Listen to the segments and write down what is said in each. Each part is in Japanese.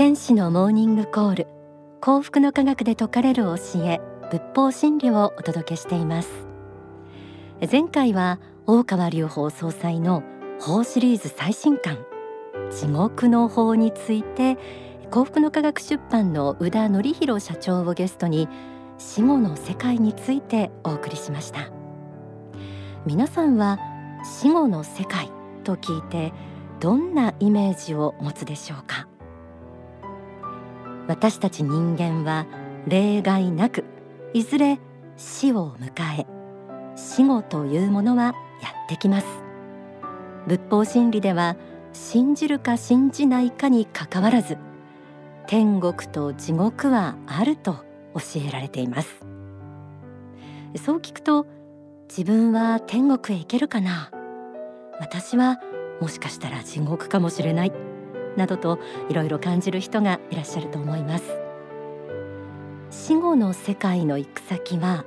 天使のモーニングコール。幸福の科学で説かれる教え仏法真理をお届けしています。前回は大川隆法総裁の法シリーズ最新刊地獄の法について幸福の科学出版の宇田則弘社長をゲストに死後の世界についてお送りしました。皆さんは死後の世界と聞いてどんなイメージを持つでしょうか？私たち人間は例外なくいずれ死を迎え死後というものはやってきます。仏法真理では信じるか信じないかにかかわらず天国と地獄はあると教えられています。そう聞くと自分は天国へ行けるかな？私はもしかしたら地獄かもしれない。などといろいろ感じる人がいらっしゃると思います。死後の世界の行く先は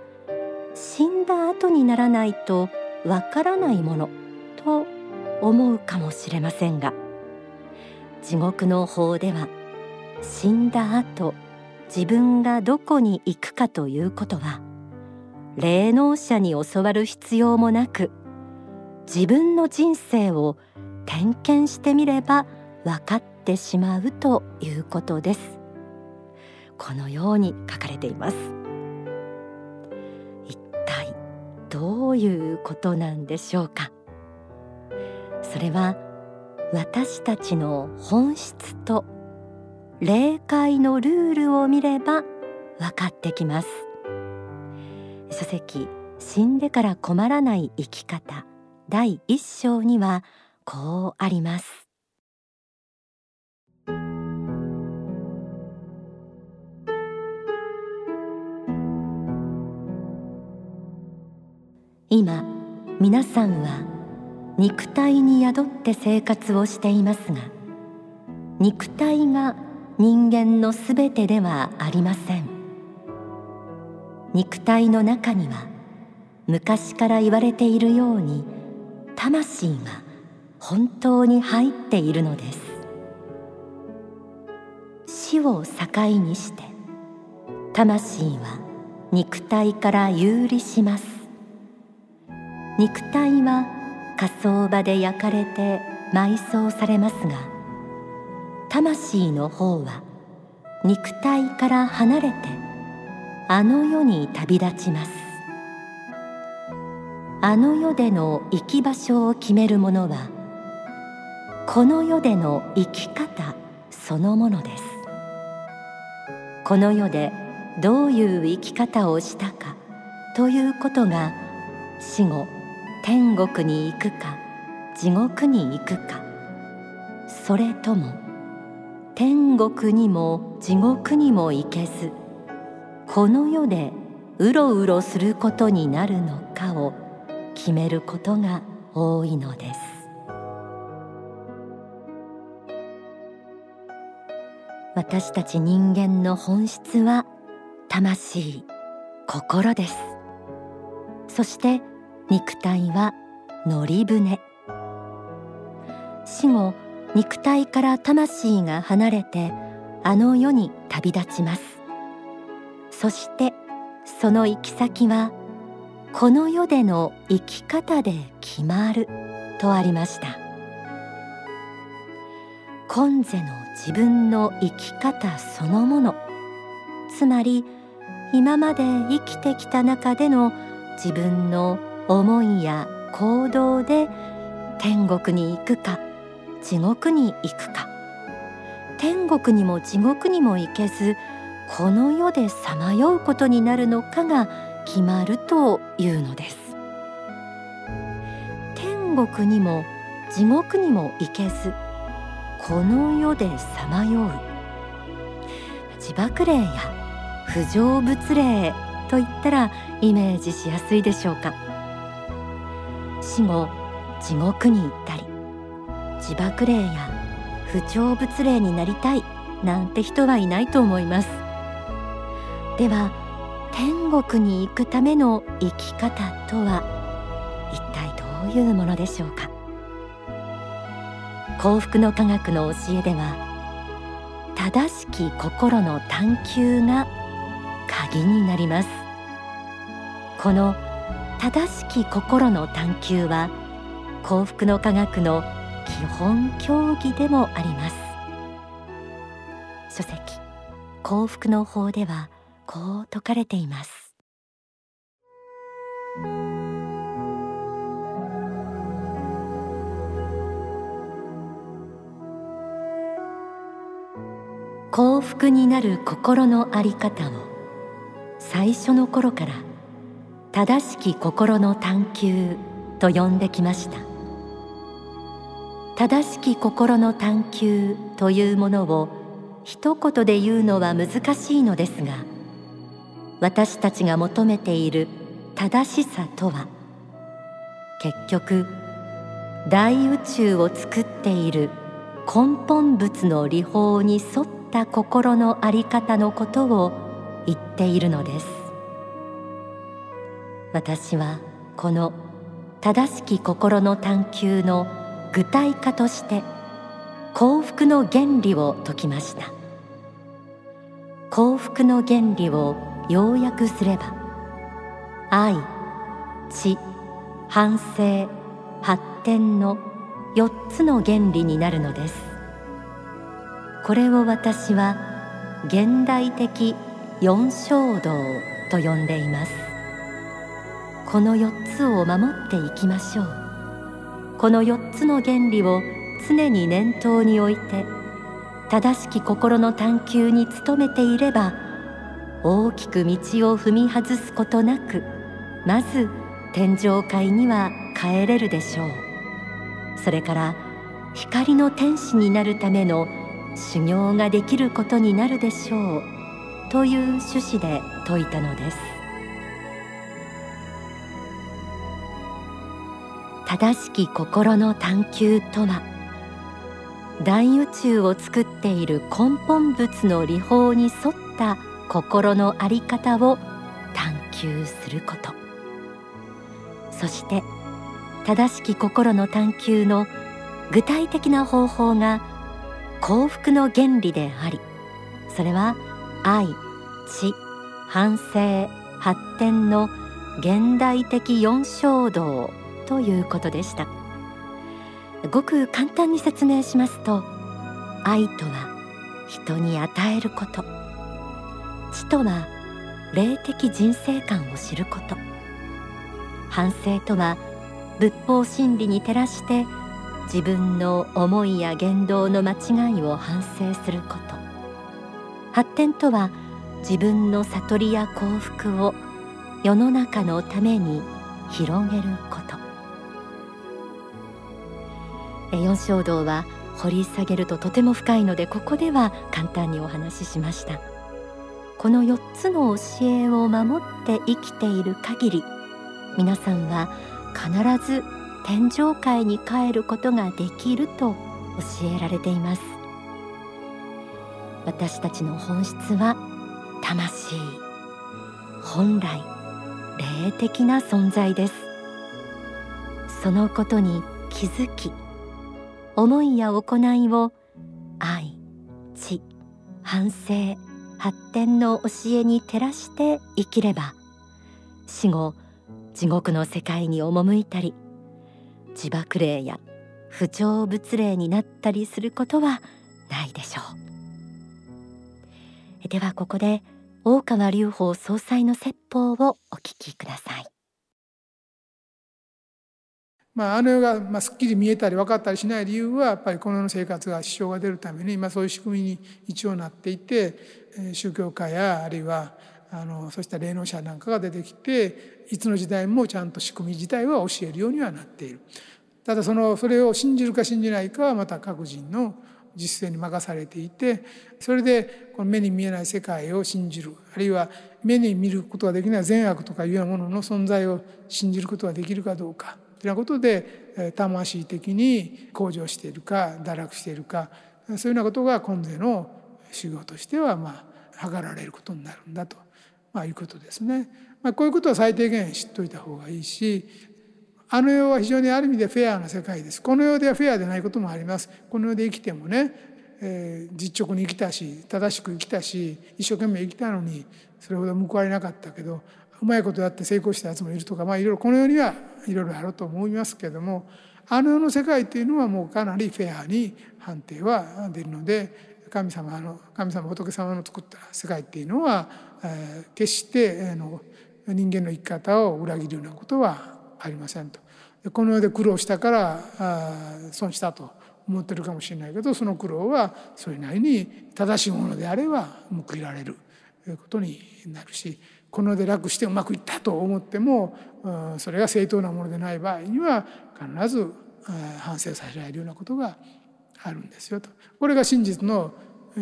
死んだ後にならないとわからないものと思うかもしれませんが地獄の法では死んだ後自分がどこに行くかということは霊能者に教わる必要もなく自分の人生を点検してみれば分かってしまうということです。このように書かれています。一体どういうことなんでしょうか？それは私たちの本質と霊界のルールを見れば分かってきます。書籍死んでから困らない生き方第一章にはこうあります。今皆さんは肉体に宿って生活をしていますが肉体が人間のすべてではありません。肉体の中には昔から言われているように魂が本当に入っているのです。死を境にして魂は肉体から有利します。肉体は火葬場で焼かれて埋葬されますが魂の方は肉体から離れてあの世に旅立ちます。あの世での生き場所を決めるものはこの世での生き方そのものです。この世でどういう生き方をしたかということが死後天国に行くか地獄に行くか。それとも天国にも地獄にも行けずこの世でうろうろすることになるのかを決めることが多いのです。私たち人間の本質は魂心です。そして肉体は乗り船。死後肉体から魂が離れてあの世に旅立ちます。そしてその行き先はこの世での生き方で決まるとありました。今世の自分の生き方そのもの。つまり今まで生きてきた中での自分の思いや行動で天国に行くか地獄に行くか。天国にも地獄にも行けずこの世でさまようことになるのかが決まるというのです。天国にも地獄にも行けずこの世でさまよう。自爆霊や不成仏霊といったらイメージしやすいでしょうか。死後地獄に行ったり自爆霊や不調物霊になりたいなんて人はいないと思います。では天国に行くための生き方とは一体どういうものでしょうか？幸福の科学の教えでは正しき心の探求が鍵になります。この正しき心の探求は幸福の科学の基本教義でもあります。書籍幸福の法ではこう説かれています。幸福になる心のあり方を最初の頃から正しき心の探求と呼んできました。正しき心の探求というものを一言で言うのは難しいのですが私たちが求めている正しさとは結局大宇宙を作っている根本物の理法に沿った心の在り方のことを言っているのです。私はこの正しき心の探求の具体化として幸福の原理を説きました。幸福の原理を要約すれば愛知反省発展の4つの原理になるのです。これを私は現代的四衝動と呼んでいます。この4つを守っていきましょう。この4つの原理を常に念頭に置いて正しき心の探求に努めていれば大きく道を踏み外すことなくまず天上界には帰れるでしょう。それから光の天使になるための修行ができることになるでしょう。という趣旨で説いたのです。正しき心の探求とは大宇宙を作っている根本物の理法に沿った心の在り方を探求すること。そして正しき心の探求の具体的な方法が幸福の原理でありそれは愛知反省発展の現代的四衝動ということでした。ごく簡単に説明しますと愛とは人に与えること。知とは霊的人生観を知ること。反省とは仏法真理に照らして自分の思いや言動の間違いを反省すること。発展とは自分の悟りや幸福を世の中のために広げること。四正道は掘り下げるととても深いのでここでは簡単にお話ししました。この4つの教えを守って生きている限り皆さんは必ず天上界に帰ることができると教えられています。私たちの本質は魂。本来霊的な存在です。そのことに気づき思いや行いを愛知反省発展の教えに照らして生きれば死後地獄の世界に赴いたり自爆霊や不調物霊になったりすることはないでしょう。ではここで大川隆法総裁の説法をお聞きください。まあ、あの世がまあすっきり見えたり分かったりしない理由はやっぱりこの世の生活が支障が出るために、まあ、そういう仕組みに一応なっていて宗教家やあるいはあのそうした霊能者なんかが出てきていつの時代もちゃんと仕組み自体は教えるようにはなっている。ただそのそれを信じるか信じないかはまた各人の実践に任されていてそれでこの目に見えない世界を信じるあるいは目に見ることができない善悪とかいうようなものの存在を信じることができるかどうかというようなことで魂的に向上しているか堕落しているかそういうようなことが今世の修行としてはまあ測られることになるんだと、まあ、いうことですね。まあ、こういうことは最低限知っておいた方がいいしあの世は非常にある意味でフェアな世界ですこの世ではフェアでないこともありますこの世で生きてもねえー、実直に生きたし正しく生きたし一生懸命生きたのにそれほど報われなかったけどうまいことやって成功したやつもいるとかまあいろいろこの世にはいろいろあると思いますけれどもあの世の世界っていうのはもうかなりフェアに判定は出るので神様の神様仏様の作った世界っていうのは、えー、決してあの人間の生き方を裏切るようなことはありませんと。この世で苦労したからあ損したと思ってるかもしれないけどその苦労はそれなりに正しいものであれば報いられることになるしこので楽してうまくいったと思ってもそれが正当なものでない場合には必ず反省させられるようなことがあるんですよと。これが真実の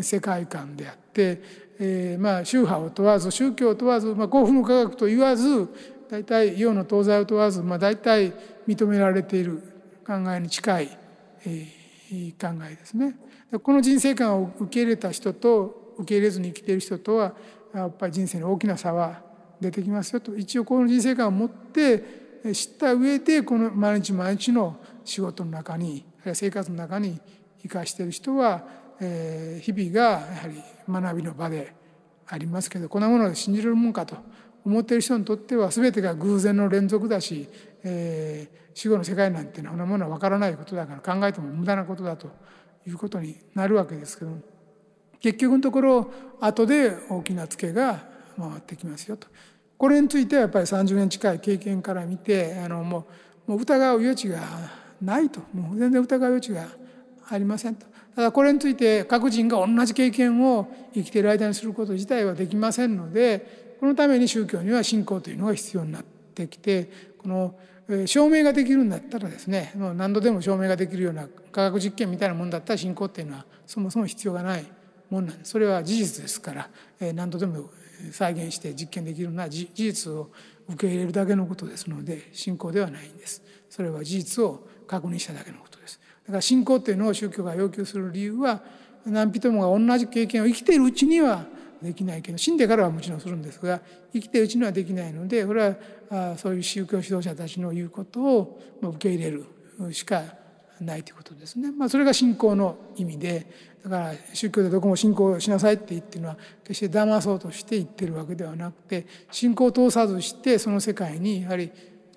世界観であって、えー、まあ宗派を問わず宗教を問わず、まあ、幸福の科学と言わず大体世の東西を問わず、まあ、大体認められている考えに近い、えー、考えですね。この人生観を受け入れた人と受け入れずに生きている人とはやっぱり人生に大きな差は出てきますよと。一応この人生観を持って知った上でこの毎日毎日の仕事の中にあるいは生活の中に生かしている人は、えー、日々がやはり学びの場でありますけどこんなもので信じれるもんかと。思っている人にとっては全てが偶然の連続だし、えー、死後の世界なんてこんなものは分からないことだから考えても無駄なことだということになるわけですけども。結局のところ後で大きなツケが回ってきますよと。これについてはやっぱり30年近い経験から見てあのもうもう疑う余地がないと。もう全然疑う余地がありませんと。ただこれについて各人が同じ経験を生きている間にすること自体はできませんのでこのために宗教には信仰というのが必要になってきてこの証明ができるんだったらですねもう何度でも証明ができるような科学実験みたいなもんだったら信仰っていうのはそもそも必要がない。もんなんです。それは事実ですから何度でも再現して実験できるのは事実を受け入れるだけのことですので信仰ではないんです。それは事実を確認しただけのことです。だから信仰っていうのを宗教が要求する理由は何人もが同じ経験を生きているうちにはできないけど死んでからはもちろんするんですが生きているうちにはできないのでこれはそういう宗教指導者たちの言うことを受け入れるしかないということですね。まあ、それが信仰の意味でだから宗教でどこも信仰しなさいって言ってるのは決して騙そうとして言ってるわけではなくて信仰を通さずしてその世界にやはり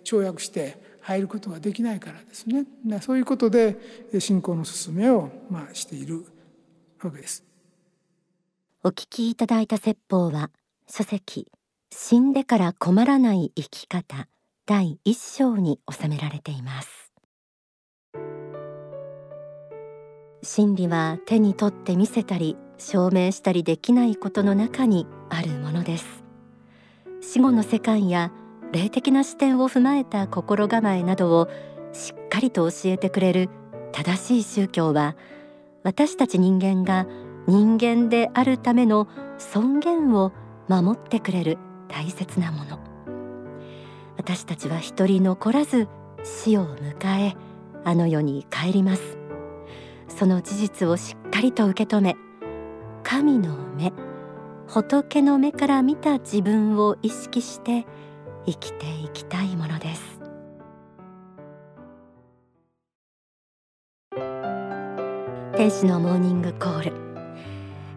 跳躍して入ることができないからですねそういうことで信仰の勧めをまあしているわけです。お聞きいただいた説法は書籍死んでから困らない生き方第一章に収められています真理は手に取って見せたり証明したりできないことの中にあるものです。死後の世界や霊的な視点を踏まえた心構えなどをしっかりと教えてくれる正しい宗教は私たち人間が人間であるための尊厳を守ってくれる大切なもの。私たちは一人残らず死を迎えあの世に帰ります。その事実をしっかりと受け止め神の目仏の目から見た自分を意識して生きていきたいものです。天使のモーニングコール。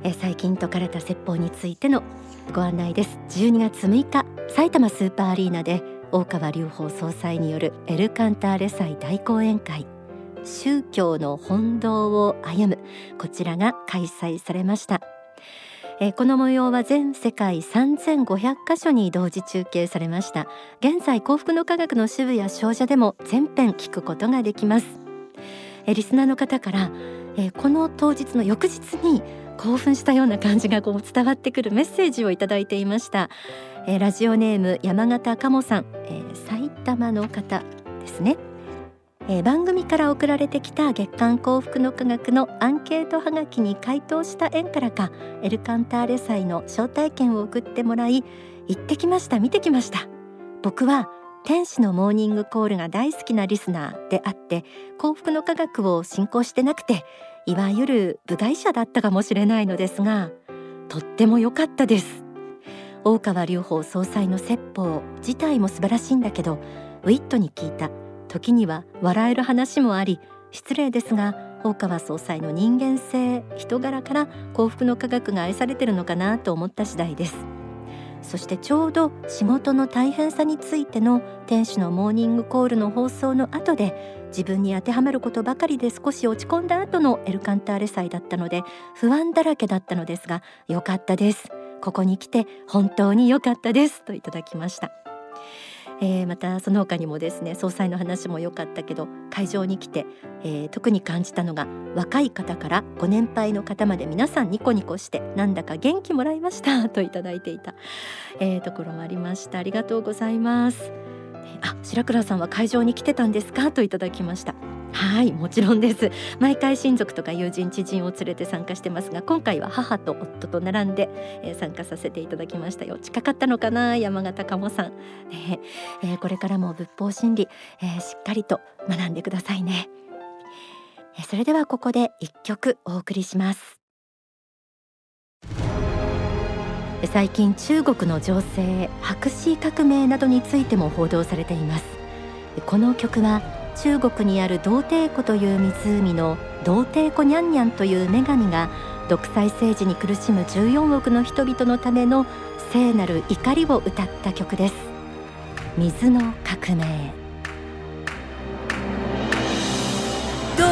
え最近説かれた説法についてのご案内です。12月6日埼玉スーパーアリーナで大川隆法総裁によるエルカンターレ祭大講演会。宗教の本道を歩む。こちらが開催されました。え、この模様は全世界3500カ所に同時中継されました。現在幸福の科学の支部や商社でも全編聞くことができます。え、リスナーの方から、え、この当日の翌日に興奮したような感じがこう伝わってくるメッセージをいただいていました、え、ラジオネーム山形鴨さん、え、埼玉の方ですね。えー、番組から送られてきた月刊幸福の科学のアンケートはがきに回答した縁からかエルカンターレ祭の招待券を送ってもらい行ってきました見てきました。僕は天使のモーニングコールが大好きなリスナーであって幸福の科学を信仰してなくていわゆる部外者だったかもしれないのですがとっても良かったです。大川隆法総裁の説法自体も素晴らしいんだけどウィットに聞いた。時には笑える話もあり失礼ですが大川総裁の人間性人柄から幸福の科学が愛されてるのかなと思った次第です。そしてちょうど仕事の大変さについての天使のモーニングコールの放送の後で自分に当てはまることばかりで少し落ち込んだ後のエルカンターレ祭だったので不安だらけだったのですが良かったです。ここに来て本当に良かったです。といただきました。えー、またその他にもですね総裁の話も良かったけど会場に来て、えー、特に感じたのが若い方からご年配の方まで皆さんニコニコしてなんだか元気もらいましたといただいていた、えー、ところもありました。ありがとうございます。あ白倉さんは会場に来てたんですか？といただきました。はいもちろんです。毎回親族とか友人知人を連れて参加してますが今回は母と夫と並んで、えー、参加させていただきましたよ。近かったのかな？山形鴨さん、ねえー、これからも仏法真理、えー、しっかりと学んでくださいね、えそれではここで一曲お送りします。最近中国の情勢白紙革命などについても報道されています。この曲は中国にある童貞湖という湖の童貞湖ニャンニャンという女神が独裁政治に苦しむ14億の人々のための聖なる怒りを歌った曲です。水の革命。童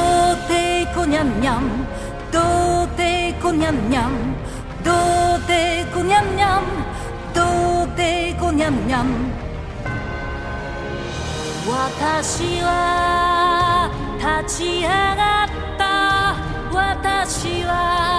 貞湖ニャンニャン童貞湖ニャンニャン。童貞湖ニャンニャン童貞湖ニャンニャン私は立ち上がった私は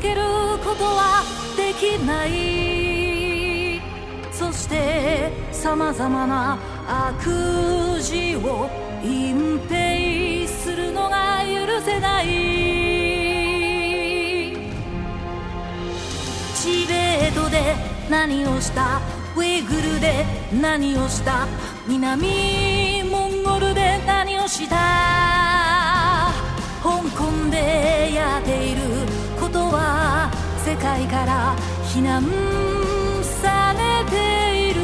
けることはできない。そしてさまざまな悪事を隠蔽するのが許せない。チベートで何をした？ウイグルで何をした？南モンゴルで何をした？香港でやっている。ことは世界から非難されている。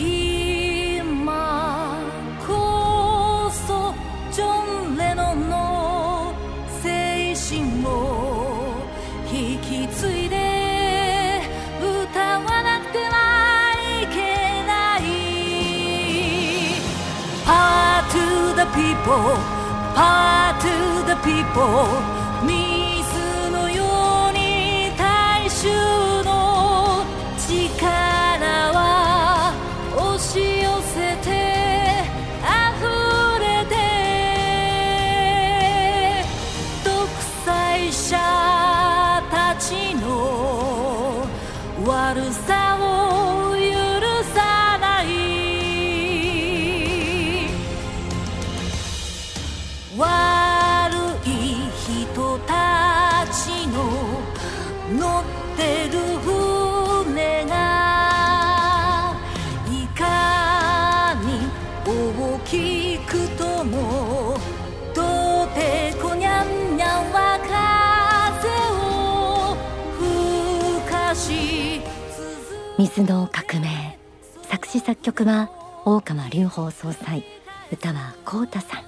今こそジョン・レノンの精神を引き継いで歌わなくてはいけない。Part to the people Power to the people 水の革命。作詞作曲は大川隆法総裁。歌は浩太さん。